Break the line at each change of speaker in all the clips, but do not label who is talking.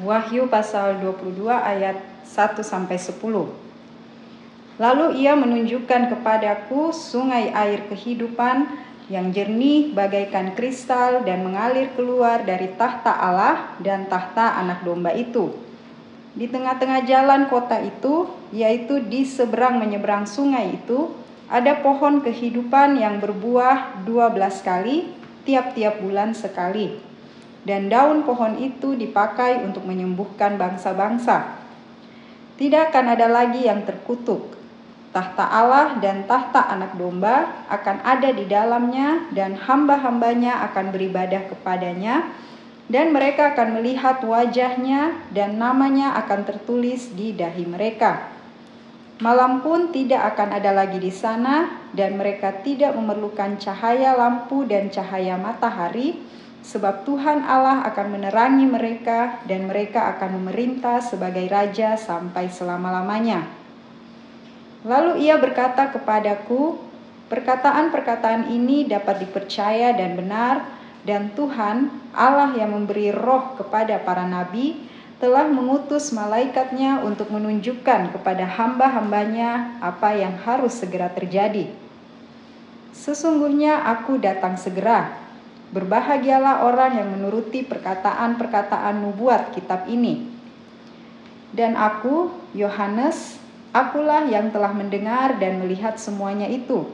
Wahyu pasal 22 ayat 1 sampai 10. Lalu ia menunjukkan kepadaku sungai air kehidupan yang jernih bagaikan kristal dan mengalir keluar dari tahta Allah dan tahta anak domba itu. Di tengah-tengah jalan kota itu, yaitu di seberang menyeberang sungai itu, ada pohon kehidupan yang berbuah 12 kali tiap-tiap bulan sekali. Dan daun pohon itu dipakai untuk menyembuhkan bangsa-bangsa. Tidak akan ada lagi yang terkutuk. Tahta Allah dan tahta anak domba akan ada di dalamnya dan hamba-hambanya akan beribadah kepadanya dan mereka akan melihat wajahnya dan namanya akan tertulis di dahi mereka. Malam pun tidak akan ada lagi di sana, dan mereka tidak memerlukan cahaya lampu dan cahaya matahari, sebab Tuhan Allah akan menerangi mereka, dan mereka akan memerintah sebagai raja sampai selama-lamanya. Lalu ia berkata kepadaku, "Perkataan-perkataan ini dapat dipercaya dan benar, dan Tuhan Allah yang memberi roh kepada para nabi." telah mengutus malaikatnya untuk menunjukkan kepada hamba-hambanya apa yang harus segera terjadi. Sesungguhnya aku datang segera. Berbahagialah orang yang menuruti perkataan-perkataan nubuat kitab ini. Dan aku, Yohanes, akulah yang telah mendengar dan melihat semuanya itu.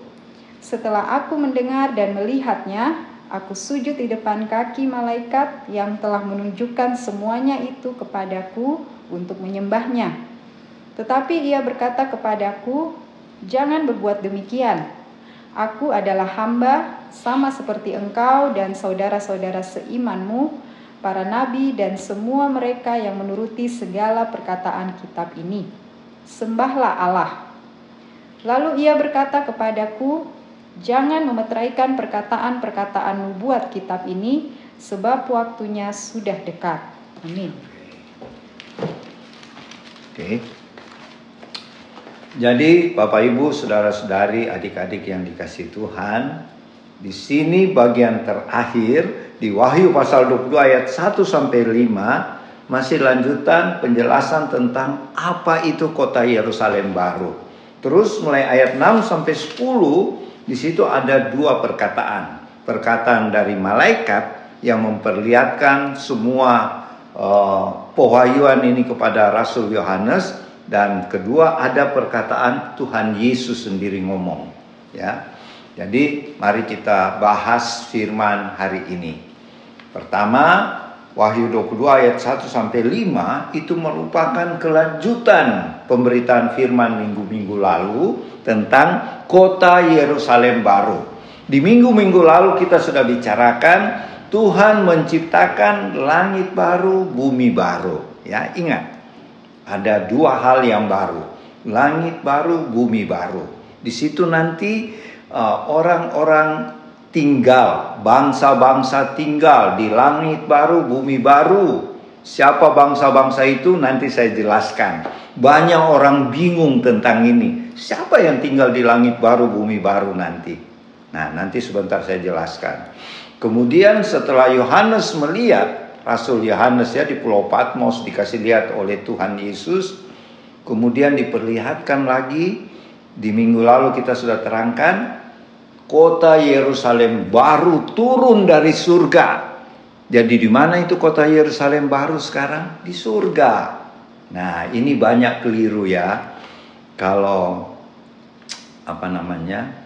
Setelah aku mendengar dan melihatnya, Aku sujud di depan kaki malaikat yang telah menunjukkan semuanya itu kepadaku untuk menyembahnya. Tetapi ia berkata kepadaku, "Jangan berbuat demikian. Aku adalah hamba sama seperti engkau dan saudara-saudara seimanmu, para nabi dan semua mereka yang menuruti segala perkataan kitab ini. Sembahlah Allah." Lalu ia berkata kepadaku, Jangan memeteraikan perkataan-perkataan nubuat kitab ini, sebab waktunya sudah dekat. Amin.
Oke. Jadi, Bapak Ibu, saudara-saudari, adik-adik yang dikasih Tuhan, di sini bagian terakhir di Wahyu pasal 22 ayat 1 sampai 5 masih lanjutan penjelasan tentang apa itu kota Yerusalem baru. Terus mulai ayat 6 sampai 10 di situ ada dua perkataan. Perkataan dari malaikat yang memperlihatkan semua uh, pewahyuan ini kepada Rasul Yohanes dan kedua ada perkataan Tuhan Yesus sendiri ngomong, ya. Jadi mari kita bahas firman hari ini. Pertama, Wahyu 22 ayat 1 sampai 5 itu merupakan kelanjutan pemberitaan firman minggu-minggu lalu tentang kota Yerusalem baru. Di minggu-minggu lalu kita sudah bicarakan Tuhan menciptakan langit baru, bumi baru. Ya, ingat. Ada dua hal yang baru. Langit baru, bumi baru. Di situ nanti uh, orang-orang tinggal, bangsa-bangsa tinggal di langit baru, bumi baru. Siapa bangsa-bangsa itu nanti saya jelaskan. Banyak orang bingung tentang ini. Siapa yang tinggal di langit baru, bumi baru nanti? Nah, nanti sebentar saya jelaskan. Kemudian setelah Yohanes melihat, Rasul Yohanes ya di Pulau Patmos dikasih lihat oleh Tuhan Yesus, kemudian diperlihatkan lagi di minggu lalu kita sudah terangkan kota Yerusalem baru turun dari surga. Jadi di mana itu kota Yerusalem baru sekarang? Di surga. Nah, ini banyak keliru ya. Kalau apa namanya?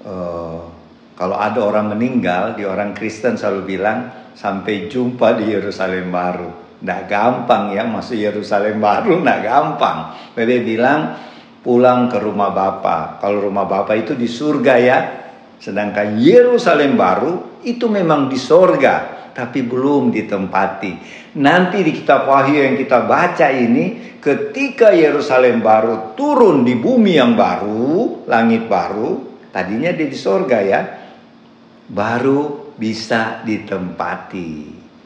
Uh, kalau ada orang meninggal, di orang Kristen selalu bilang sampai jumpa di Yerusalem baru. Nggak gampang ya masuk Yerusalem baru, nggak gampang. Bebe bilang pulang ke rumah Bapak. Kalau rumah Bapak itu di surga ya. Sedangkan Yerusalem baru itu memang di sorga tapi belum ditempati. Nanti di kitab Wahyu yang kita baca ini, ketika Yerusalem baru turun di bumi yang baru, langit baru, tadinya dia di sorga ya, baru bisa ditempati.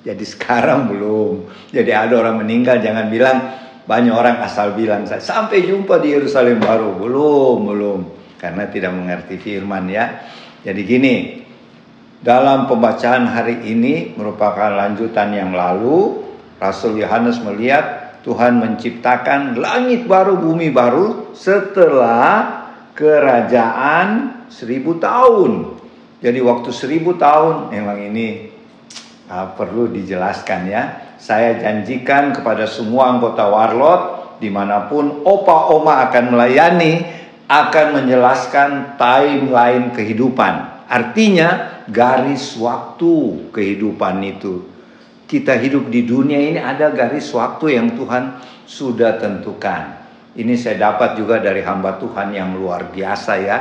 Jadi sekarang belum. Jadi ada orang meninggal jangan bilang banyak orang asal bilang saya sampai jumpa di Yerusalem baru belum belum karena tidak mengerti firman ya. Jadi gini, dalam pembacaan hari ini merupakan lanjutan yang lalu. Rasul Yohanes melihat Tuhan menciptakan langit baru, bumi baru setelah kerajaan seribu tahun. Jadi waktu seribu tahun memang ini uh, perlu dijelaskan ya. Saya janjikan kepada semua anggota Warlot di mana pun opa oma akan melayani akan menjelaskan timeline kehidupan. Artinya garis waktu kehidupan itu. Kita hidup di dunia ini ada garis waktu yang Tuhan sudah tentukan. Ini saya dapat juga dari hamba Tuhan yang luar biasa ya.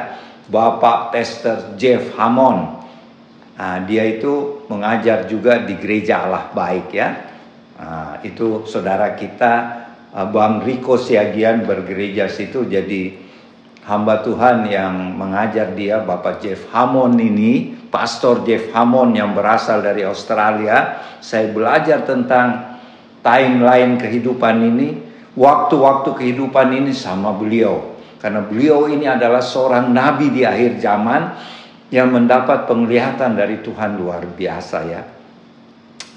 Bapak Tester Jeff Hammond. Nah, dia itu mengajar juga di gereja Allah Baik ya. Nah, itu saudara kita ah, Bang Riko Siagian bergereja situ jadi hamba Tuhan yang mengajar dia Bapak Jeff Hammond ini, Pastor Jeff Hammond yang berasal dari Australia. Saya belajar tentang timeline kehidupan ini, waktu-waktu kehidupan ini sama beliau. Karena beliau ini adalah seorang nabi di akhir zaman yang mendapat penglihatan dari Tuhan luar biasa ya.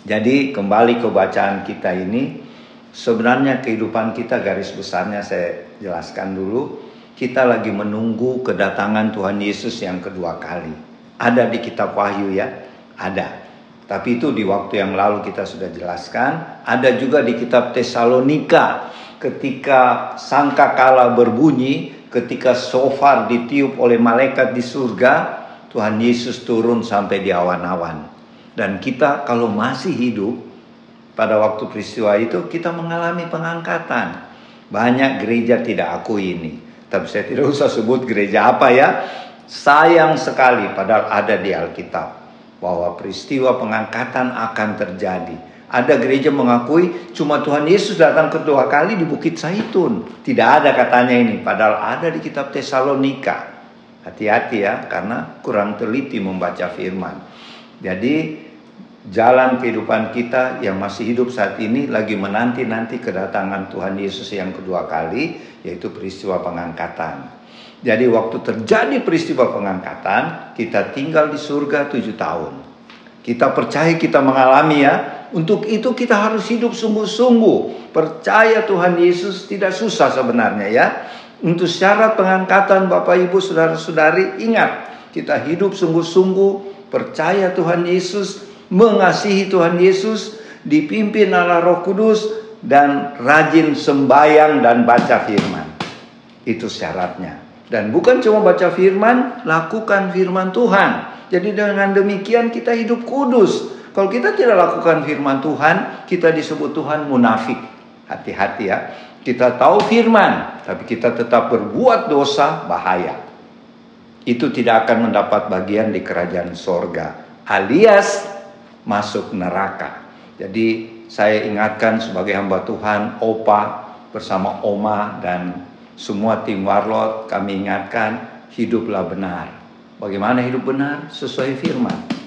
Jadi kembali ke bacaan kita ini, sebenarnya kehidupan kita garis besarnya saya jelaskan dulu. Kita lagi menunggu kedatangan Tuhan Yesus yang kedua kali. Ada di kitab Wahyu ya, ada. Tapi itu di waktu yang lalu kita sudah jelaskan. Ada juga di kitab Tesalonika ketika sangka kala berbunyi, ketika sofar ditiup oleh malaikat di surga, Tuhan Yesus turun sampai di awan-awan. Dan kita kalau masih hidup pada waktu peristiwa itu kita mengalami pengangkatan. Banyak gereja tidak akui ini. Tapi saya tidak usah sebut gereja apa ya. Sayang sekali padahal ada di Alkitab bahwa peristiwa pengangkatan akan terjadi. Ada gereja mengakui cuma Tuhan Yesus datang kedua kali di Bukit Zaitun. Tidak ada katanya ini, padahal ada di kitab Tesalonika. Hati-hati ya, karena kurang teliti membaca firman. Jadi jalan kehidupan kita yang masih hidup saat ini lagi menanti-nanti kedatangan Tuhan Yesus yang kedua kali, yaitu peristiwa pengangkatan. Jadi waktu terjadi peristiwa pengangkatan, kita tinggal di surga tujuh tahun. Kita percaya kita mengalami ya. Untuk itu kita harus hidup sungguh-sungguh. Percaya Tuhan Yesus tidak susah sebenarnya ya. Untuk syarat pengangkatan Bapak Ibu Saudara-saudari ingat. Kita hidup sungguh-sungguh. Percaya Tuhan Yesus. Mengasihi Tuhan Yesus. Dipimpin Allah Roh Kudus. Dan rajin sembayang dan baca firman. Itu syaratnya. Dan bukan cuma baca firman, lakukan firman Tuhan. Jadi dengan demikian kita hidup kudus. Kalau kita tidak lakukan firman Tuhan, kita disebut Tuhan munafik. Hati-hati ya. Kita tahu firman, tapi kita tetap berbuat dosa, bahaya. Itu tidak akan mendapat bagian di kerajaan sorga. Alias masuk neraka. Jadi saya ingatkan sebagai hamba Tuhan, Opa bersama Oma dan semua tim warlot kami ingatkan hiduplah benar. Bagaimana hidup benar? Sesuai firman.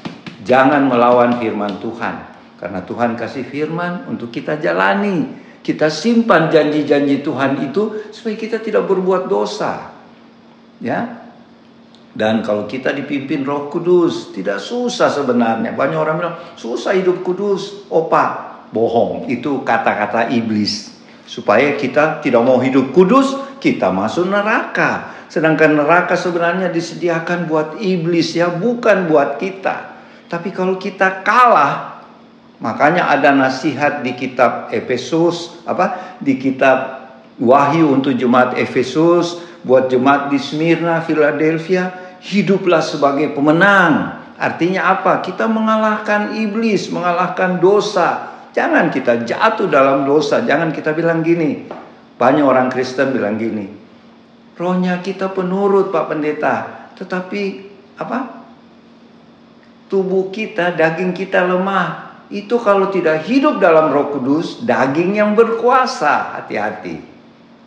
Jangan melawan firman Tuhan. Karena Tuhan kasih firman untuk kita jalani. Kita simpan janji-janji Tuhan itu supaya kita tidak berbuat dosa. Ya. Dan kalau kita dipimpin Roh Kudus, tidak susah sebenarnya. Banyak orang bilang, "Susah hidup kudus." Opa, bohong. Itu kata-kata iblis. Supaya kita tidak mau hidup kudus, kita masuk neraka. Sedangkan neraka sebenarnya disediakan buat iblis ya, bukan buat kita. Tapi kalau kita kalah, makanya ada nasihat di kitab Efesus, apa? Di kitab Wahyu untuk jemaat Efesus, buat jemaat di Smyrna, Philadelphia, hiduplah sebagai pemenang. Artinya apa? Kita mengalahkan iblis, mengalahkan dosa. Jangan kita jatuh dalam dosa. Jangan kita bilang gini, banyak orang Kristen bilang gini, rohnya kita penurut Pak Pendeta, tetapi apa? Tubuh kita, daging kita lemah. Itu kalau tidak hidup dalam Roh Kudus, daging yang berkuasa. Hati-hati.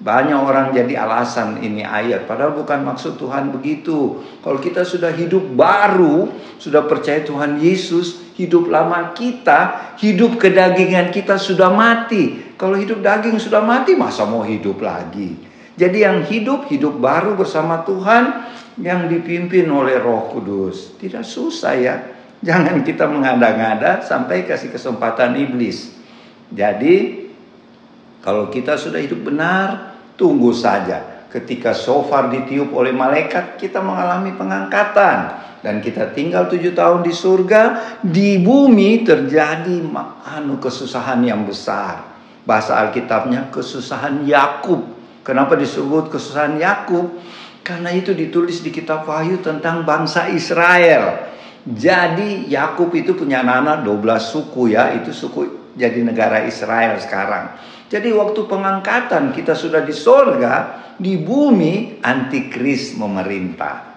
Banyak orang jadi alasan ini ayat, padahal bukan maksud Tuhan begitu. Kalau kita sudah hidup baru, sudah percaya Tuhan Yesus, hidup lama kita, hidup kedagingan kita sudah mati. Kalau hidup daging sudah mati, masa mau hidup lagi? Jadi yang hidup, hidup baru bersama Tuhan yang dipimpin oleh Roh Kudus. Tidak susah ya. Jangan kita mengada-ngada sampai kasih kesempatan iblis. Jadi kalau kita sudah hidup benar, tunggu saja. Ketika sofar ditiup oleh malaikat, kita mengalami pengangkatan. Dan kita tinggal tujuh tahun di surga, di bumi terjadi anu kesusahan yang besar. Bahasa Alkitabnya kesusahan Yakub. Kenapa disebut kesusahan Yakub? Karena itu ditulis di kitab Wahyu tentang bangsa Israel. Jadi Yakub itu punya anak 12 suku ya, itu suku jadi negara Israel sekarang. Jadi waktu pengangkatan kita sudah di sorga, di bumi antikris memerintah.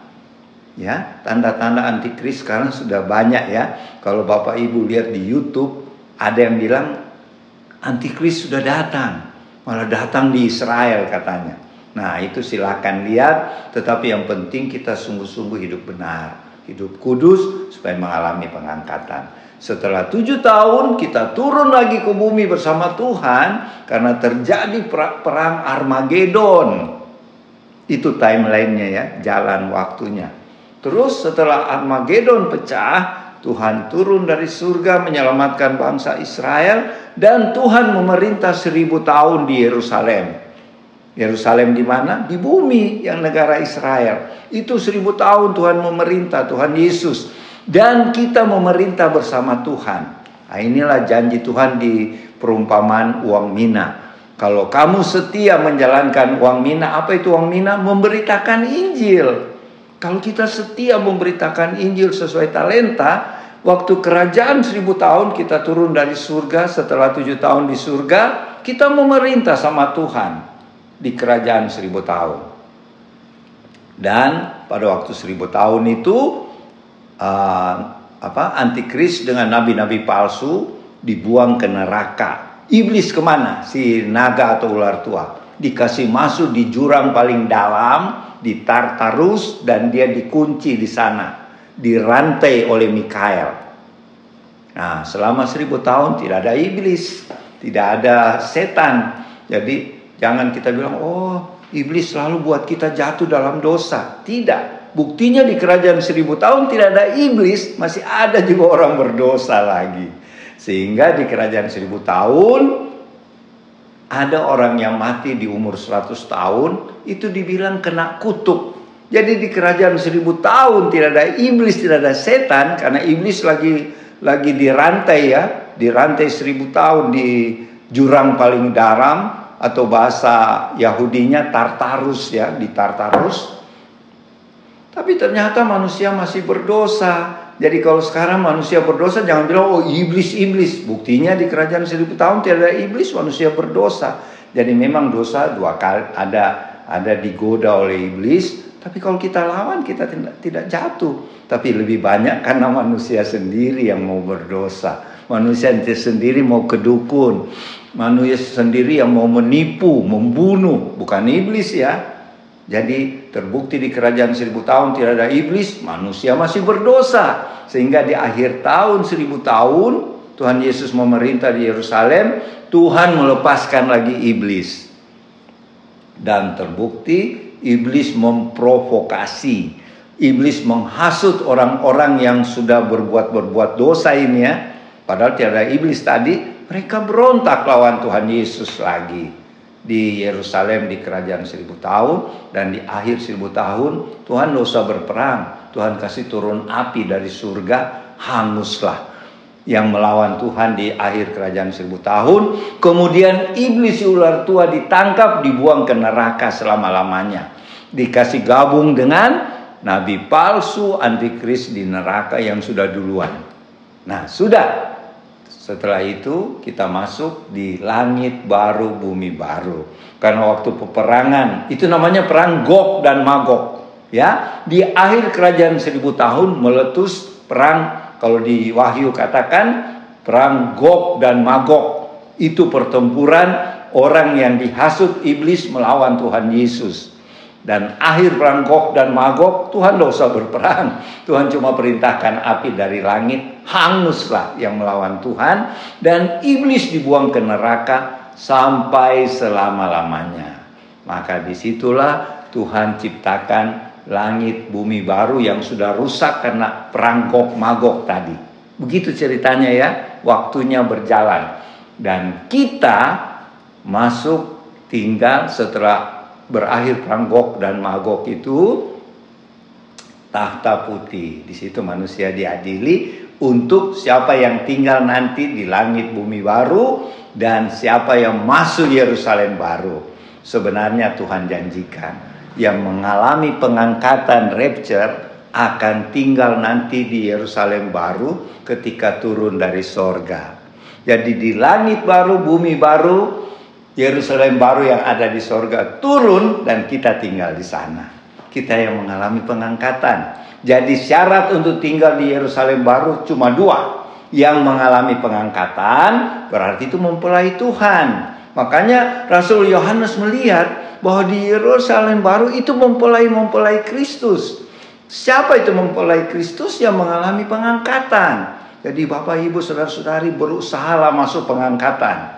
Ya, tanda-tanda antikris sekarang sudah banyak ya. Kalau Bapak Ibu lihat di YouTube, ada yang bilang antikris sudah datang. Malah datang di Israel katanya. Nah, itu silakan lihat, tetapi yang penting kita sungguh-sungguh hidup benar, hidup kudus supaya mengalami pengangkatan. Setelah tujuh tahun kita turun lagi ke bumi bersama Tuhan karena terjadi perang Armageddon. Itu timelinenya ya, jalan waktunya. Terus setelah Armageddon pecah, Tuhan turun dari surga menyelamatkan bangsa Israel dan Tuhan memerintah seribu tahun di Yerusalem. Yerusalem di mana? Di bumi yang negara Israel. Itu seribu tahun Tuhan memerintah, Tuhan Yesus dan kita memerintah bersama Tuhan. Nah, inilah janji Tuhan di perumpamaan uang mina. Kalau kamu setia menjalankan uang mina, apa itu uang mina? Memberitakan Injil. Kalau kita setia memberitakan Injil sesuai talenta, waktu kerajaan seribu tahun kita turun dari surga, setelah tujuh tahun di surga, kita memerintah sama Tuhan di kerajaan seribu tahun. Dan pada waktu seribu tahun itu uh, apa antikris dengan nabi-nabi palsu dibuang ke neraka. Iblis ke mana? Si naga atau ular tua dikasih masuk di jurang paling dalam di Tartarus dan dia dikunci di sana, dirantai oleh Mikael. Nah, selama seribu tahun tidak ada iblis, tidak ada setan. Jadi jangan kita bilang, oh iblis selalu buat kita jatuh dalam dosa. Tidak. Buktinya di kerajaan seribu tahun tidak ada iblis, masih ada juga orang berdosa lagi. Sehingga di kerajaan seribu tahun ada orang yang mati di umur 100 tahun itu dibilang kena kutuk. Jadi di kerajaan seribu tahun tidak ada iblis, tidak ada setan karena iblis lagi lagi dirantai ya, dirantai seribu tahun di jurang paling dalam atau bahasa Yahudinya Tartarus ya, di Tartarus. Tapi ternyata manusia masih berdosa. Jadi kalau sekarang manusia berdosa jangan bilang oh iblis-iblis. Buktinya di kerajaan seribu tahun tidak ada iblis, manusia berdosa. Jadi memang dosa dua kali ada ada digoda oleh iblis. Tapi kalau kita lawan kita tidak, tidak jatuh. Tapi lebih banyak karena manusia sendiri yang mau berdosa. Manusia sendiri mau kedukun. Manusia sendiri yang mau menipu, membunuh. Bukan iblis ya. Jadi terbukti di kerajaan seribu tahun tidak ada iblis, manusia masih berdosa. Sehingga di akhir tahun seribu tahun Tuhan Yesus memerintah di Yerusalem, Tuhan melepaskan lagi iblis. Dan terbukti iblis memprovokasi. Iblis menghasut orang-orang yang sudah berbuat-berbuat dosa ini ya. Padahal tiada iblis tadi, mereka berontak lawan Tuhan Yesus lagi di Yerusalem di kerajaan seribu tahun dan di akhir seribu tahun Tuhan usah berperang. Tuhan kasih turun api dari surga hanguslah. Yang melawan Tuhan di akhir kerajaan seribu tahun kemudian iblis ular tua ditangkap dibuang ke neraka selama-lamanya. Dikasih gabung dengan nabi palsu antikris di neraka yang sudah duluan. Nah sudah setelah itu kita masuk di langit baru, bumi baru. Karena waktu peperangan itu namanya perang Gog dan Magog. Ya, di akhir kerajaan seribu tahun meletus perang kalau di Wahyu katakan perang Gog dan Magog. Itu pertempuran orang yang dihasut iblis melawan Tuhan Yesus. Dan akhir perang Gog dan Magog, Tuhan tidak usah berperang. Tuhan cuma perintahkan api dari langit, hanguslah yang melawan Tuhan. Dan iblis dibuang ke neraka sampai selama-lamanya. Maka di situlah Tuhan ciptakan langit bumi baru yang sudah rusak karena perang Gog Magog tadi. Begitu ceritanya ya, waktunya berjalan. dan kita masuk tinggal setelah berakhir perang Gog dan Magog itu tahta putih. Di situ manusia diadili untuk siapa yang tinggal nanti di langit bumi baru dan siapa yang masuk Yerusalem baru. Sebenarnya Tuhan janjikan yang mengalami pengangkatan rapture akan tinggal nanti di Yerusalem baru ketika turun dari sorga. Jadi di langit baru, bumi baru, Yerusalem baru yang ada di sorga turun dan kita tinggal di sana. Kita yang mengalami pengangkatan. Jadi syarat untuk tinggal di Yerusalem baru cuma dua. Yang mengalami pengangkatan berarti itu mempelai Tuhan. Makanya Rasul Yohanes melihat bahwa di Yerusalem baru itu mempelai-mempelai Kristus. Siapa itu mempelai Kristus yang mengalami pengangkatan? Jadi Bapak Ibu Saudara-saudari berusahalah masuk pengangkatan.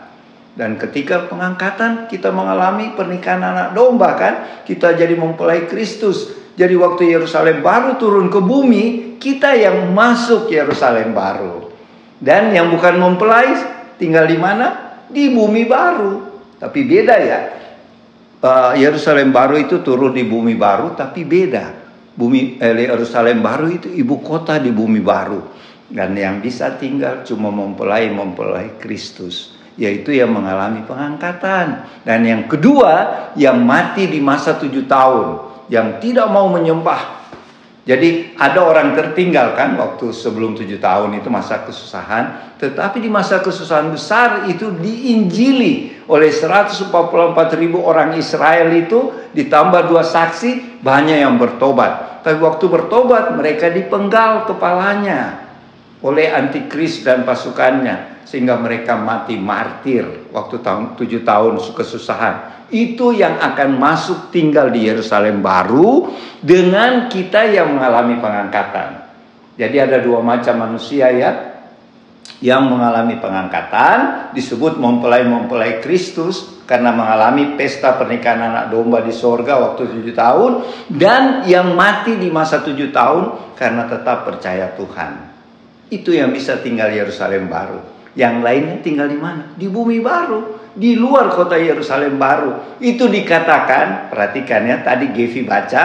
Dan ketika pengangkatan kita mengalami pernikahan anak domba kan, kita jadi mempelai Kristus. Jadi waktu Yerusalem baru turun ke bumi, kita yang masuk Yerusalem baru. Dan yang bukan mempelai tinggal di mana? Di bumi baru. Tapi beda ya. Yerusalem baru itu turun di bumi baru tapi beda bumi eh, Yerusalem baru itu ibu kota di bumi baru dan yang bisa tinggal cuma mempelai mempelai Kristus yaitu yang mengalami pengangkatan dan yang kedua yang mati di masa tujuh tahun yang tidak mau menyembah jadi ada orang tertinggal kan waktu sebelum tujuh tahun itu masa kesusahan. Tetapi di masa kesusahan besar itu diinjili oleh 144 ribu orang Israel itu ditambah dua saksi banyak yang bertobat. Tapi waktu bertobat mereka dipenggal kepalanya oleh antikris dan pasukannya sehingga mereka mati martir waktu tahun tujuh tahun kesusahan itu yang akan masuk tinggal di Yerusalem baru dengan kita yang mengalami pengangkatan. Jadi ada dua macam manusia ya yang mengalami pengangkatan disebut mempelai-mempelai Kristus karena mengalami pesta pernikahan anak domba di sorga waktu tujuh tahun dan yang mati di masa tujuh tahun karena tetap percaya Tuhan. Itu yang bisa tinggal Yerusalem baru. Yang lainnya tinggal di mana? Di bumi baru di luar kota Yerusalem baru. Itu dikatakan, perhatikan ya, tadi Gevi baca,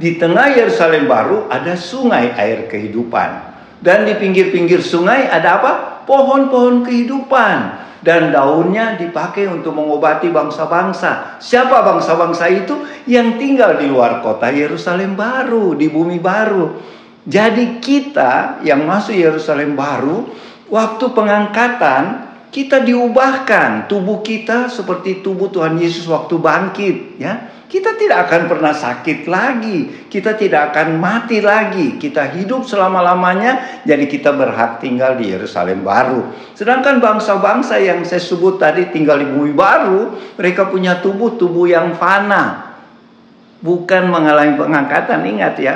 di tengah Yerusalem baru ada sungai air kehidupan. Dan di pinggir-pinggir sungai ada apa? Pohon-pohon kehidupan. Dan daunnya dipakai untuk mengobati bangsa-bangsa. Siapa bangsa-bangsa itu? Yang tinggal di luar kota Yerusalem baru, di bumi baru. Jadi kita yang masuk Yerusalem baru, waktu pengangkatan kita diubahkan. Tubuh kita seperti tubuh Tuhan Yesus waktu bangkit ya. Kita tidak akan pernah sakit lagi. Kita tidak akan mati lagi. Kita hidup selama-lamanya jadi kita berhak tinggal di Yerusalem baru. Sedangkan bangsa-bangsa yang saya sebut tadi tinggal di bumi baru mereka punya tubuh-tubuh yang fana. Bukan mengalami pengangkatan ingat ya.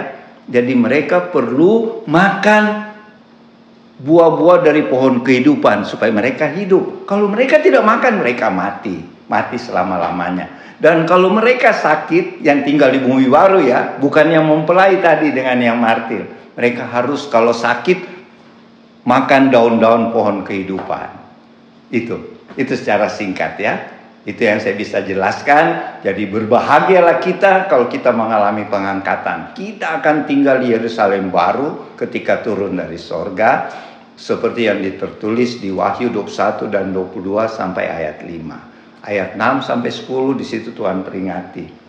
Jadi mereka perlu makan buah-buah dari pohon kehidupan supaya mereka hidup. Kalau mereka tidak makan, mereka mati, mati selama-lamanya. Dan kalau mereka sakit yang tinggal di bumi baru ya, bukan yang mempelai tadi dengan yang martir. Mereka harus kalau sakit makan daun-daun pohon kehidupan. Itu, itu secara singkat ya. Itu yang saya bisa jelaskan. Jadi berbahagialah kita kalau kita mengalami pengangkatan. Kita akan tinggal di Yerusalem baru ketika turun dari sorga seperti yang ditertulis di Wahyu 21 dan 22 sampai ayat 5. Ayat 6 sampai 10 di situ Tuhan peringati.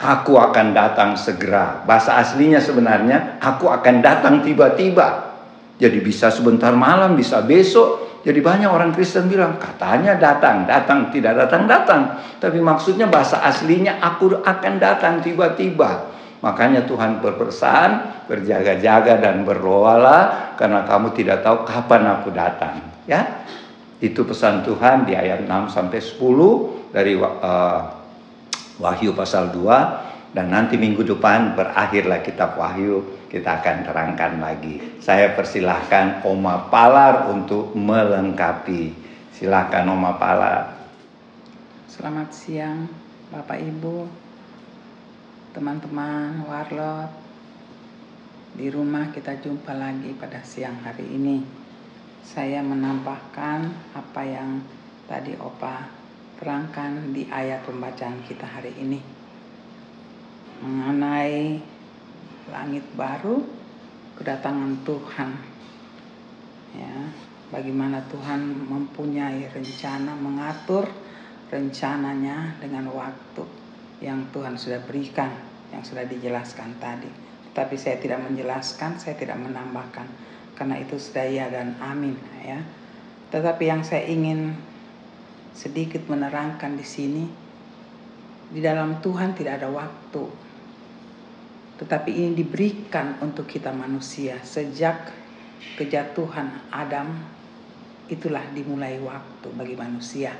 Aku akan datang segera. Bahasa aslinya sebenarnya aku akan datang tiba-tiba. Jadi bisa sebentar malam, bisa besok. Jadi banyak orang Kristen bilang katanya datang, datang, tidak datang, datang. Tapi maksudnya bahasa aslinya aku akan datang tiba-tiba. Makanya Tuhan berpesan, berjaga-jaga dan berdoalah karena kamu tidak tahu kapan aku datang, ya. Itu pesan Tuhan di ayat 6 sampai 10 dari uh, Wahyu pasal 2 dan nanti minggu depan berakhirlah kitab Wahyu kita akan terangkan lagi. Saya persilahkan Oma Palar untuk melengkapi. Silakan Oma Palar.
Selamat siang Bapak Ibu, teman-teman warlot di rumah kita jumpa lagi pada siang hari ini saya menambahkan apa yang tadi Opa terangkan di ayat pembacaan kita hari ini mengenai langit baru kedatangan Tuhan. Ya bagaimana Tuhan mempunyai rencana mengatur rencananya dengan waktu yang Tuhan sudah berikan yang sudah dijelaskan tadi. Tapi saya tidak menjelaskan saya tidak menambahkan. Karena itu sudah ya dan amin ya. Tetapi yang saya ingin sedikit menerangkan di sini di dalam Tuhan tidak ada waktu tetapi ini diberikan untuk kita manusia. Sejak kejatuhan Adam itulah dimulai waktu bagi manusia.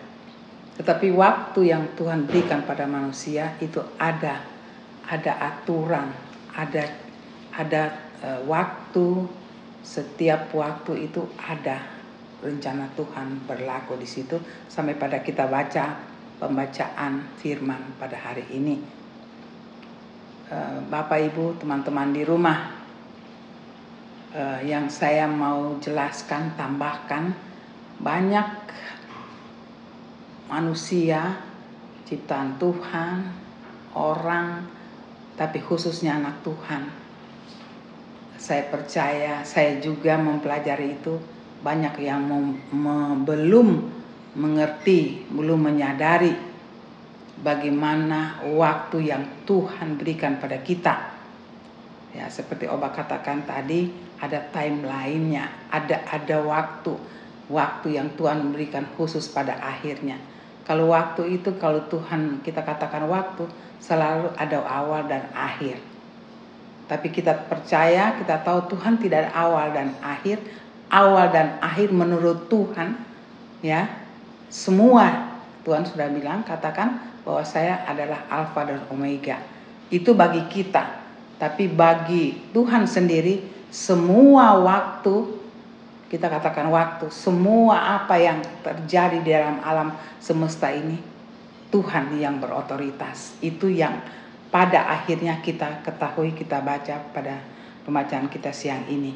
Tetapi waktu yang Tuhan berikan pada manusia itu ada ada aturan, ada ada uh, waktu. Setiap waktu itu ada rencana Tuhan berlaku di situ. Sampai pada kita baca pembacaan firman pada hari ini Bapak Ibu, teman-teman di rumah, uh, yang saya mau jelaskan, tambahkan banyak manusia, ciptaan Tuhan, orang, tapi khususnya anak Tuhan. Saya percaya, saya juga mempelajari itu banyak yang belum mengerti, belum menyadari bagaimana waktu yang Tuhan berikan pada kita. Ya, seperti Oba katakan tadi, ada time lainnya, ada ada waktu, waktu yang Tuhan berikan khusus pada akhirnya. Kalau waktu itu kalau Tuhan kita katakan waktu, selalu ada awal dan akhir. Tapi kita percaya, kita tahu Tuhan tidak ada awal dan akhir. Awal dan akhir menurut Tuhan, ya. Semua Tuhan sudah bilang, katakan bahwa saya adalah alfa dan omega. Itu bagi kita. Tapi bagi Tuhan sendiri semua waktu kita katakan waktu, semua apa yang terjadi di dalam alam semesta ini Tuhan yang berotoritas. Itu yang pada akhirnya kita ketahui, kita baca pada pembacaan kita siang ini.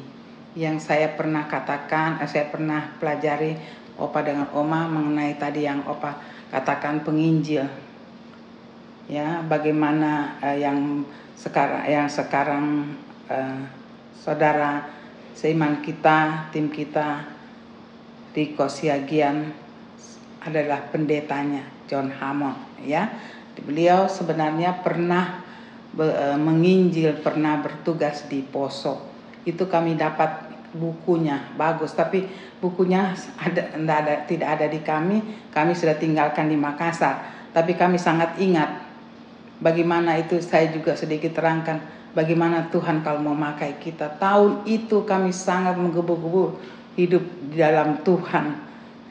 Yang saya pernah katakan, eh, saya pernah pelajari Opa dengan Oma mengenai tadi yang Opa katakan penginjil ya bagaimana uh, yang sekarang yang sekarang uh, saudara seiman kita tim kita di Kosiagian adalah pendetanya John Hammond ya. Beliau sebenarnya pernah be, uh, menginjil pernah bertugas di Poso. Itu kami dapat bukunya bagus. Tapi bukunya ada, ada tidak ada di kami. Kami sudah tinggalkan di Makassar. Tapi kami sangat ingat Bagaimana itu saya juga sedikit terangkan bagaimana Tuhan kalau memakai kita. Tahun itu kami sangat menggebu-gebu hidup di dalam Tuhan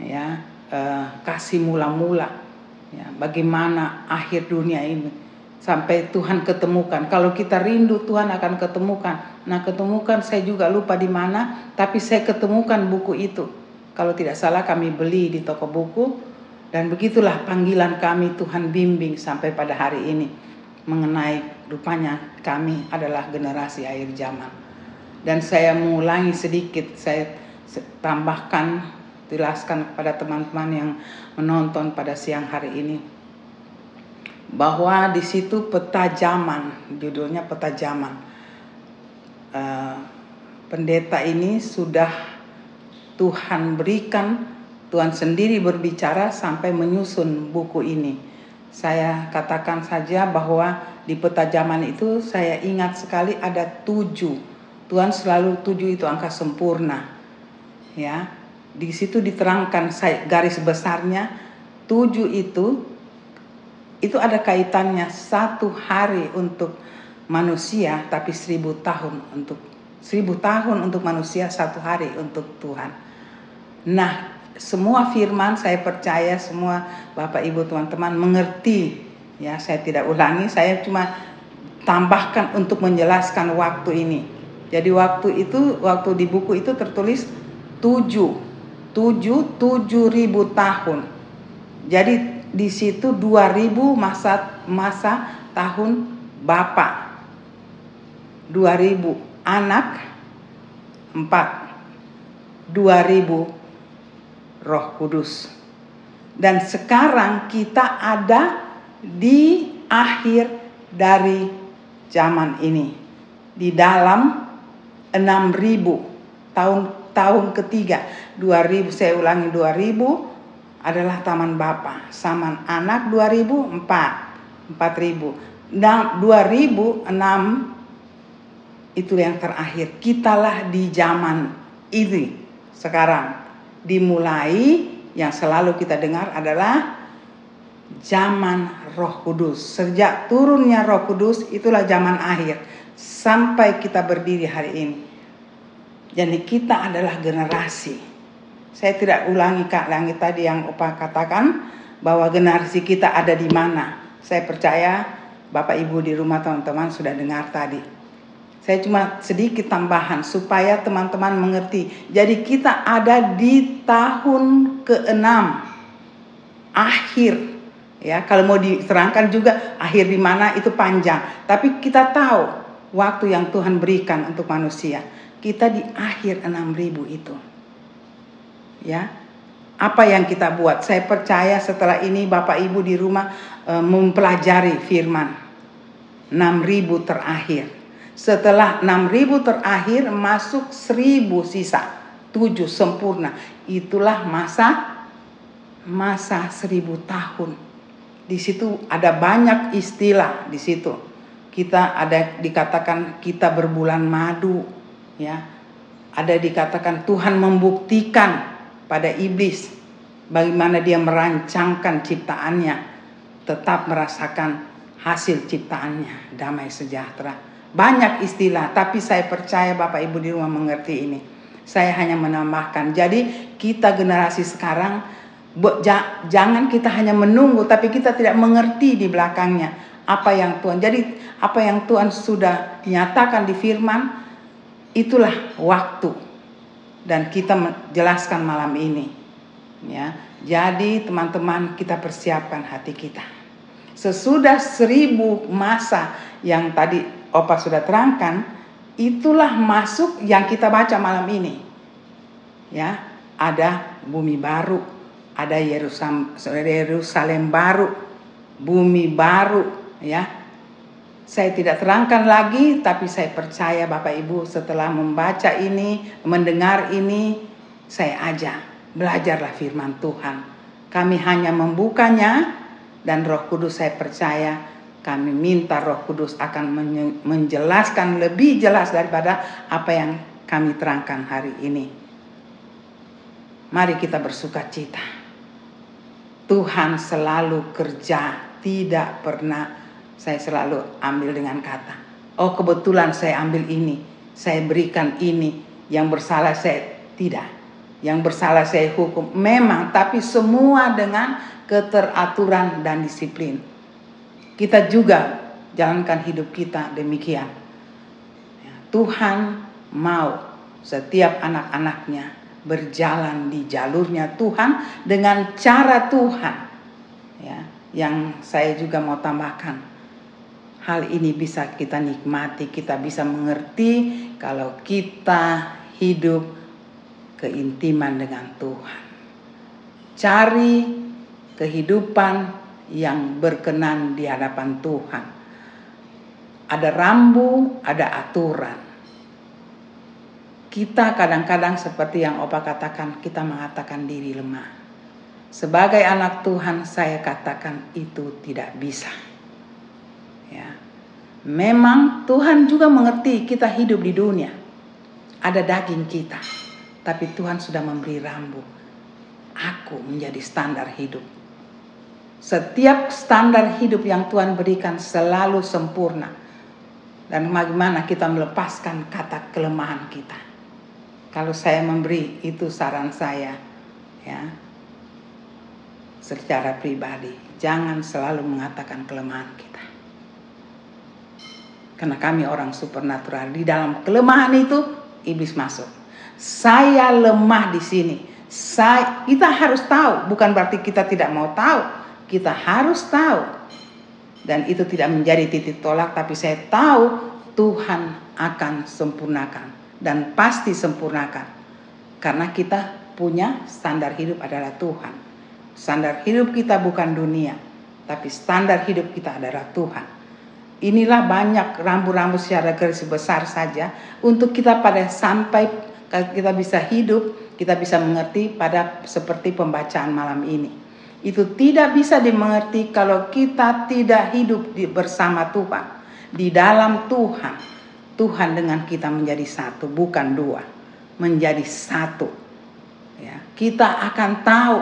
ya uh, kasih mula-mula ya bagaimana akhir dunia ini sampai Tuhan ketemukan. Kalau kita rindu Tuhan akan ketemukan. Nah, ketemukan saya juga lupa di mana, tapi saya ketemukan buku itu. Kalau tidak salah kami beli di toko buku dan begitulah panggilan kami Tuhan bimbing sampai pada hari ini mengenai rupanya kami adalah generasi akhir zaman. Dan saya mengulangi sedikit, saya tambahkan, jelaskan kepada teman-teman yang menonton pada siang hari ini bahwa di situ peta zaman, judulnya peta zaman. Uh, pendeta ini sudah Tuhan berikan Tuhan sendiri berbicara sampai menyusun buku ini. Saya katakan saja bahwa di peta zaman itu saya ingat sekali ada tujuh. Tuhan selalu tujuh itu angka sempurna. Ya, di situ diterangkan garis besarnya tujuh itu itu ada kaitannya satu hari untuk manusia tapi seribu tahun untuk seribu tahun untuk manusia satu hari untuk Tuhan. Nah semua firman saya percaya semua Bapak Ibu teman-teman mengerti. Ya saya tidak ulangi saya cuma tambahkan untuk menjelaskan waktu ini. Jadi waktu itu waktu di buku itu tertulis tujuh tujuh tujuh ribu tahun. Jadi di situ dua ribu masa masa tahun Bapak. Dua ribu anak empat. 2000 Roh Kudus. Dan sekarang kita ada di akhir dari zaman ini. Di dalam 6000 tahun tahun ketiga 2000 saya ulangi 2000 adalah taman Bapa, saman anak 2004 4000 dan 2006 itu yang terakhir. Kitalah di zaman ini sekarang dimulai yang selalu kita dengar adalah zaman Roh Kudus. Sejak turunnya Roh Kudus itulah zaman akhir sampai kita berdiri hari ini. Jadi kita adalah generasi. Saya tidak ulangi Kak Langit tadi yang Opa katakan bahwa generasi kita ada di mana. Saya percaya Bapak Ibu di rumah teman-teman sudah dengar tadi. Saya cuma sedikit tambahan supaya teman-teman mengerti. Jadi kita ada di tahun ke-6 akhir ya. Kalau mau diterangkan juga akhir di mana itu panjang, tapi kita tahu waktu yang Tuhan berikan untuk manusia. Kita di akhir 6000 itu. Ya. Apa yang kita buat? Saya percaya setelah ini Bapak Ibu di rumah e, mempelajari firman 6000 terakhir setelah 6000 terakhir masuk 1000 sisa. 7 sempurna. Itulah masa masa 1000 tahun. Di situ ada banyak istilah di situ. Kita ada dikatakan kita berbulan madu, ya. Ada dikatakan Tuhan membuktikan pada iblis bagaimana dia merancangkan ciptaannya tetap merasakan hasil ciptaannya damai sejahtera banyak istilah, tapi saya percaya Bapak Ibu di rumah mengerti ini. Saya hanya menambahkan. Jadi kita generasi sekarang jangan kita hanya menunggu tapi kita tidak mengerti di belakangnya apa yang Tuhan. Jadi apa yang Tuhan sudah nyatakan di firman itulah waktu dan kita jelaskan malam ini. Ya. Jadi teman-teman kita persiapkan hati kita. Sesudah seribu masa yang tadi Opa sudah terangkan, itulah masuk yang kita baca malam ini. Ya, ada bumi baru, ada Yerusalem, baru, bumi baru, ya. Saya tidak terangkan lagi, tapi saya percaya Bapak Ibu setelah membaca ini, mendengar ini, saya ajak belajarlah firman Tuhan. Kami hanya membukanya dan Roh Kudus saya percaya kami minta Roh Kudus akan menjelaskan lebih jelas daripada apa yang kami terangkan hari ini. Mari kita bersuka cita. Tuhan selalu kerja, tidak pernah saya selalu ambil dengan kata, "Oh, kebetulan saya ambil ini, saya berikan ini, yang bersalah saya tidak." Yang bersalah saya hukum memang, tapi semua dengan keteraturan dan disiplin kita juga jalankan hidup kita demikian. Ya, Tuhan mau setiap anak-anaknya berjalan di jalurnya Tuhan dengan cara Tuhan. Ya, yang saya juga mau tambahkan, hal ini bisa kita nikmati, kita bisa mengerti kalau kita hidup keintiman dengan Tuhan. Cari kehidupan yang berkenan di hadapan Tuhan. Ada rambu, ada aturan. Kita kadang-kadang seperti yang Opa katakan, kita mengatakan diri lemah. Sebagai anak Tuhan saya katakan itu tidak bisa. Ya. Memang Tuhan juga mengerti kita hidup di dunia. Ada daging kita. Tapi Tuhan sudah memberi rambu. Aku menjadi standar hidup setiap standar hidup yang Tuhan berikan selalu sempurna. Dan bagaimana kita melepaskan kata kelemahan kita. Kalau saya memberi itu saran saya ya. Secara pribadi, jangan selalu mengatakan kelemahan kita. Karena kami orang supernatural, di dalam kelemahan itu iblis masuk. Saya lemah di sini. Saya, kita harus tahu, bukan berarti kita tidak mau tahu kita harus tahu dan itu tidak menjadi titik tolak tapi saya tahu Tuhan akan sempurnakan dan pasti sempurnakan Karena kita punya standar hidup adalah Tuhan. Standar hidup kita bukan dunia, tapi standar hidup kita adalah Tuhan. Inilah banyak rambu-rambu secara garis besar saja untuk kita pada sampai kita bisa hidup, kita bisa mengerti pada seperti pembacaan malam ini. Itu tidak bisa dimengerti kalau kita tidak hidup di, bersama Tuhan, di dalam Tuhan Tuhan dengan kita menjadi satu, bukan dua, menjadi satu. Ya, kita akan tahu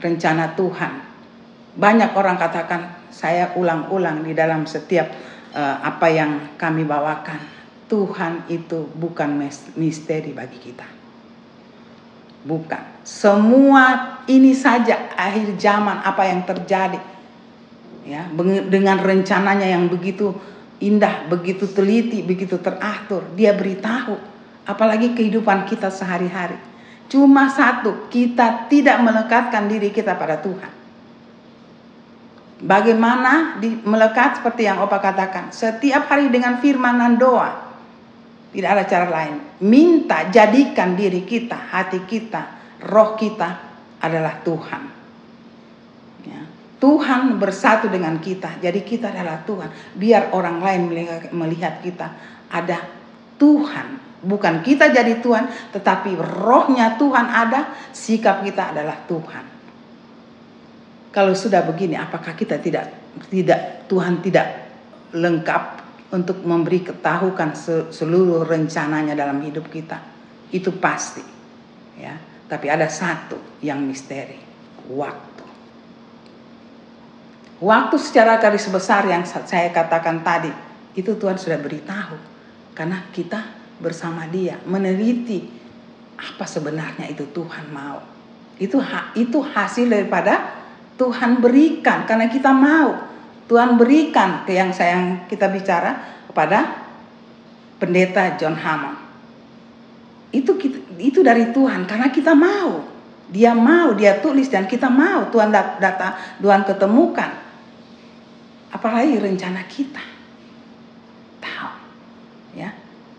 rencana Tuhan. Banyak orang katakan, saya ulang-ulang di dalam setiap uh, apa yang kami bawakan. Tuhan itu bukan misteri bagi kita. Bukan. Semua ini saja akhir zaman apa yang terjadi. Ya, dengan rencananya yang begitu indah, begitu teliti, begitu teratur. Dia beritahu, apalagi kehidupan kita sehari-hari. Cuma satu, kita tidak melekatkan diri kita pada Tuhan. Bagaimana di, melekat seperti yang Opa katakan, setiap hari dengan firman dan doa. Tidak ada cara lain. Minta jadikan diri kita, hati kita, roh kita adalah Tuhan. Tuhan bersatu dengan kita. Jadi kita adalah Tuhan. Biar orang lain melihat kita ada Tuhan. Bukan kita jadi Tuhan, tetapi rohnya Tuhan ada, sikap kita adalah Tuhan. Kalau sudah begini, apakah kita tidak tidak Tuhan tidak lengkap untuk memberi ketahukan seluruh rencananya dalam hidup kita? Itu pasti. Ya, tapi ada satu yang misteri, waktu. Waktu secara garis besar yang saya katakan tadi, itu Tuhan sudah beritahu. Karena kita bersama dia meneliti apa sebenarnya itu Tuhan mau. Itu itu hasil daripada Tuhan berikan karena kita mau. Tuhan berikan ke yang sayang kita bicara kepada pendeta John Hammond. Itu itu dari Tuhan karena kita mau. Dia mau, dia tulis dan kita mau Tuhan data Tuhan ketemukan apalagi rencana kita. Tahu. Ya.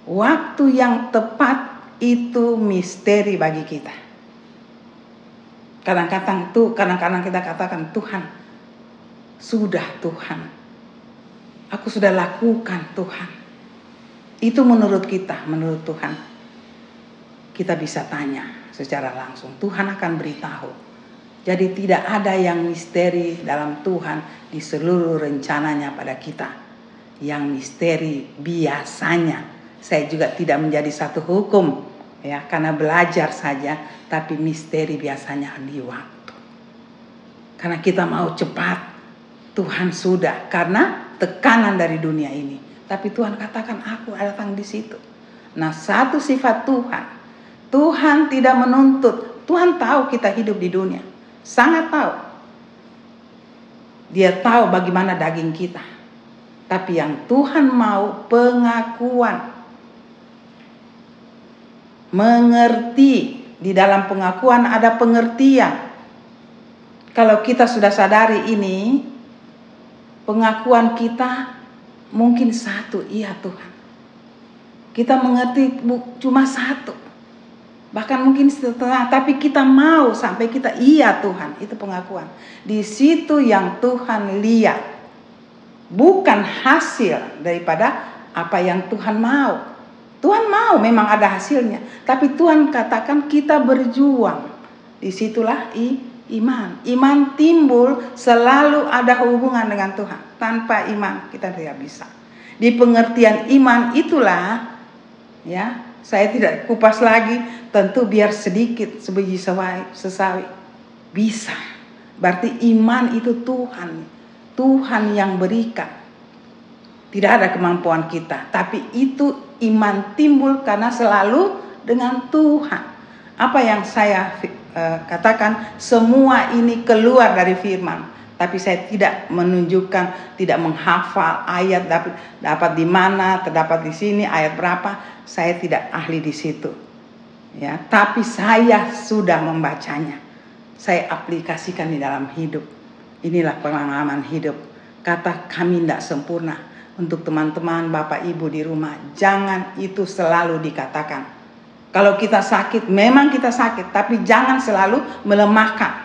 Waktu yang tepat itu misteri bagi kita. Kadang-kadang tuh, kadang-kadang kita katakan Tuhan, sudah Tuhan. Aku sudah lakukan Tuhan. Itu menurut kita, menurut Tuhan. Kita bisa tanya secara langsung. Tuhan akan beritahu jadi tidak ada yang misteri dalam Tuhan di seluruh rencananya pada kita. Yang misteri biasanya saya juga tidak menjadi satu hukum ya karena belajar saja tapi misteri biasanya di waktu. Karena kita mau cepat Tuhan sudah karena tekanan dari dunia ini. Tapi Tuhan katakan aku datang di situ. Nah, satu sifat Tuhan. Tuhan tidak menuntut. Tuhan tahu kita hidup di dunia. Sangat tahu. Dia tahu bagaimana daging kita. Tapi yang Tuhan mau pengakuan. Mengerti. Di dalam pengakuan ada pengertian. Kalau kita sudah sadari ini, pengakuan kita mungkin satu, iya Tuhan. Kita mengerti cuma satu. Bahkan mungkin setengah, tapi kita mau sampai kita iya Tuhan, itu pengakuan. Di situ yang Tuhan lihat. Bukan hasil daripada apa yang Tuhan mau. Tuhan mau memang ada hasilnya, tapi Tuhan katakan kita berjuang. Di situlah i, iman. Iman timbul selalu ada hubungan dengan Tuhan. Tanpa iman kita tidak bisa. Di pengertian iman itulah ya saya tidak kupas lagi, tentu biar sedikit sebiji sesawi. Bisa. Berarti iman itu Tuhan. Tuhan yang berikan. Tidak ada kemampuan kita, tapi itu iman timbul karena selalu dengan Tuhan. Apa yang saya uh, katakan, semua ini keluar dari firman tapi saya tidak menunjukkan, tidak menghafal ayat dapat dapat di mana, terdapat di sini ayat berapa, saya tidak ahli di situ. Ya, tapi saya sudah membacanya. Saya aplikasikan di dalam hidup. Inilah pengalaman hidup. Kata kami tidak sempurna. Untuk teman-teman, Bapak Ibu di rumah, jangan itu selalu dikatakan. Kalau kita sakit, memang kita sakit, tapi jangan selalu melemahkan.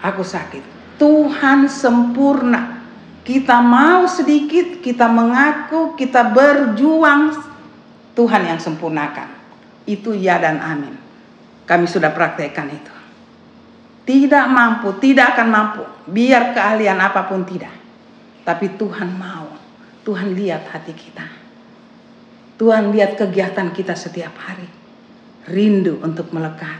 Aku sakit. Tuhan sempurna. Kita mau sedikit, kita mengaku, kita berjuang. Tuhan yang sempurnakan. Itu ya dan amin. Kami sudah praktekkan itu. Tidak mampu, tidak akan mampu. Biar keahlian apa pun tidak. Tapi Tuhan mau. Tuhan lihat hati kita. Tuhan lihat kegiatan kita setiap hari. Rindu untuk melekat.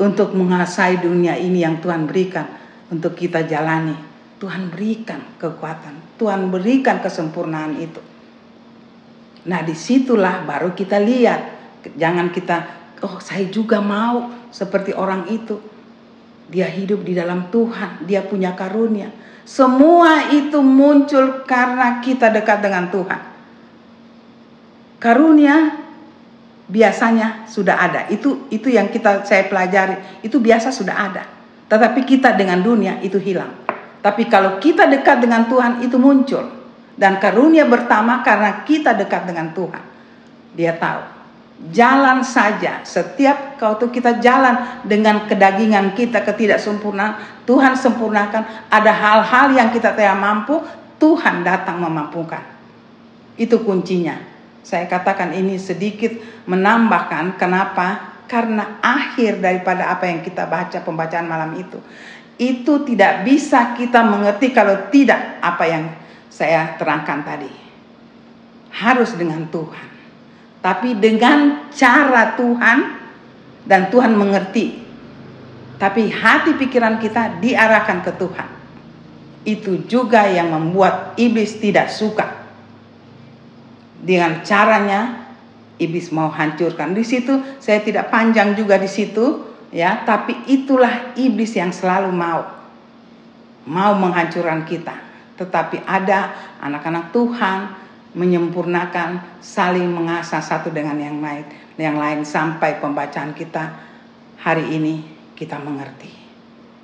Untuk menguasai dunia ini yang Tuhan berikan. Untuk kita jalani. Tuhan berikan kekuatan. Tuhan berikan kesempurnaan itu. Nah di situlah baru kita lihat. Jangan kita, oh saya juga mau seperti orang itu. Dia hidup di dalam Tuhan. Dia punya karunia. Semua itu muncul karena kita dekat dengan Tuhan. Karunia biasanya sudah ada. Itu itu yang kita saya pelajari. Itu biasa sudah ada. Tetapi kita dengan dunia itu hilang. Tapi kalau kita dekat dengan Tuhan itu muncul. Dan karunia pertama karena kita dekat dengan Tuhan. Dia tahu. Jalan saja. Setiap kau tuh kita jalan dengan kedagingan kita ketidaksempurnaan. Tuhan sempurnakan. Ada hal-hal yang kita tidak mampu. Tuhan datang memampukan. Itu kuncinya. Saya katakan ini sedikit menambahkan kenapa? Karena akhir daripada apa yang kita baca pembacaan malam itu itu tidak bisa kita mengerti kalau tidak apa yang saya terangkan tadi. Harus dengan Tuhan. Tapi dengan cara Tuhan dan Tuhan mengerti. Tapi hati pikiran kita diarahkan ke Tuhan. Itu juga yang membuat iblis tidak suka dengan caranya iblis mau hancurkan. Di situ saya tidak panjang juga di situ ya, tapi itulah iblis yang selalu mau mau menghancurkan kita. Tetapi ada anak-anak Tuhan menyempurnakan saling mengasah satu dengan yang lain yang lain sampai pembacaan kita hari ini kita mengerti.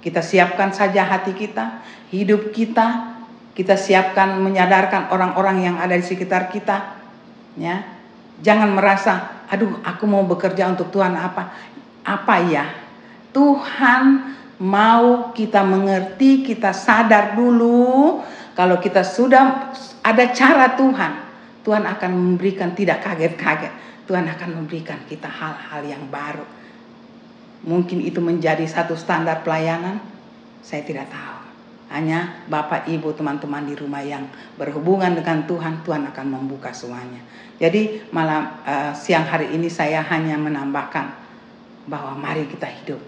Kita siapkan saja hati kita, hidup kita, kita siapkan menyadarkan orang-orang yang ada di sekitar kita ya. Jangan merasa aduh aku mau bekerja untuk Tuhan apa? Apa ya? Tuhan mau kita mengerti kita sadar dulu kalau kita sudah ada cara Tuhan Tuhan akan memberikan tidak kaget-kaget. Tuhan akan memberikan kita hal-hal yang baru. Mungkin itu menjadi satu standar pelayanan? Saya tidak tahu hanya Bapak Ibu teman-teman di rumah yang berhubungan dengan Tuhan, Tuhan akan membuka semuanya. Jadi malam uh, siang hari ini saya hanya menambahkan bahwa mari kita hidup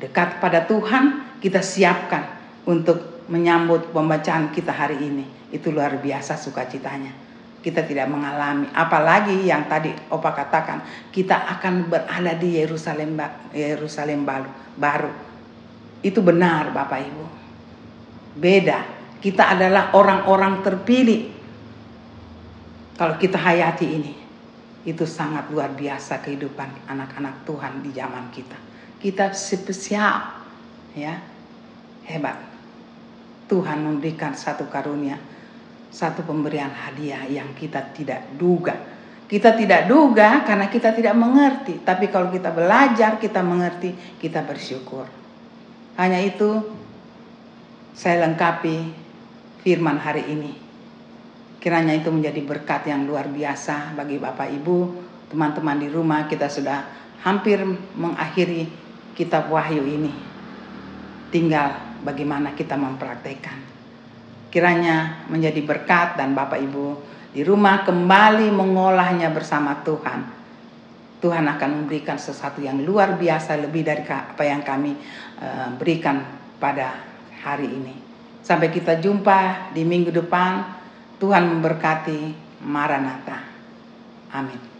dekat pada Tuhan, kita siapkan untuk menyambut pembacaan kita hari ini. Itu luar biasa sukacitanya. Kita tidak mengalami apalagi yang tadi Opa katakan, kita akan berada di Yerusalem Yerusalem baru. Itu benar Bapak Ibu beda. Kita adalah orang-orang terpilih. Kalau kita hayati ini, itu sangat luar biasa kehidupan anak-anak Tuhan di zaman kita. Kita spesial, ya, hebat. Tuhan memberikan satu karunia, satu pemberian hadiah yang kita tidak duga. Kita tidak duga karena kita tidak mengerti, tapi kalau kita belajar, kita mengerti, kita bersyukur. Hanya itu saya lengkapi firman hari ini. Kiranya itu menjadi berkat yang luar biasa bagi Bapak Ibu, teman-teman di rumah. Kita sudah hampir mengakhiri kitab Wahyu ini. Tinggal bagaimana kita mempraktekkan. Kiranya menjadi berkat dan Bapak Ibu di rumah kembali mengolahnya bersama Tuhan. Tuhan akan memberikan sesuatu yang luar biasa lebih dari apa yang kami uh, berikan pada hari ini. Sampai kita jumpa di minggu depan. Tuhan memberkati Maranatha. Amin.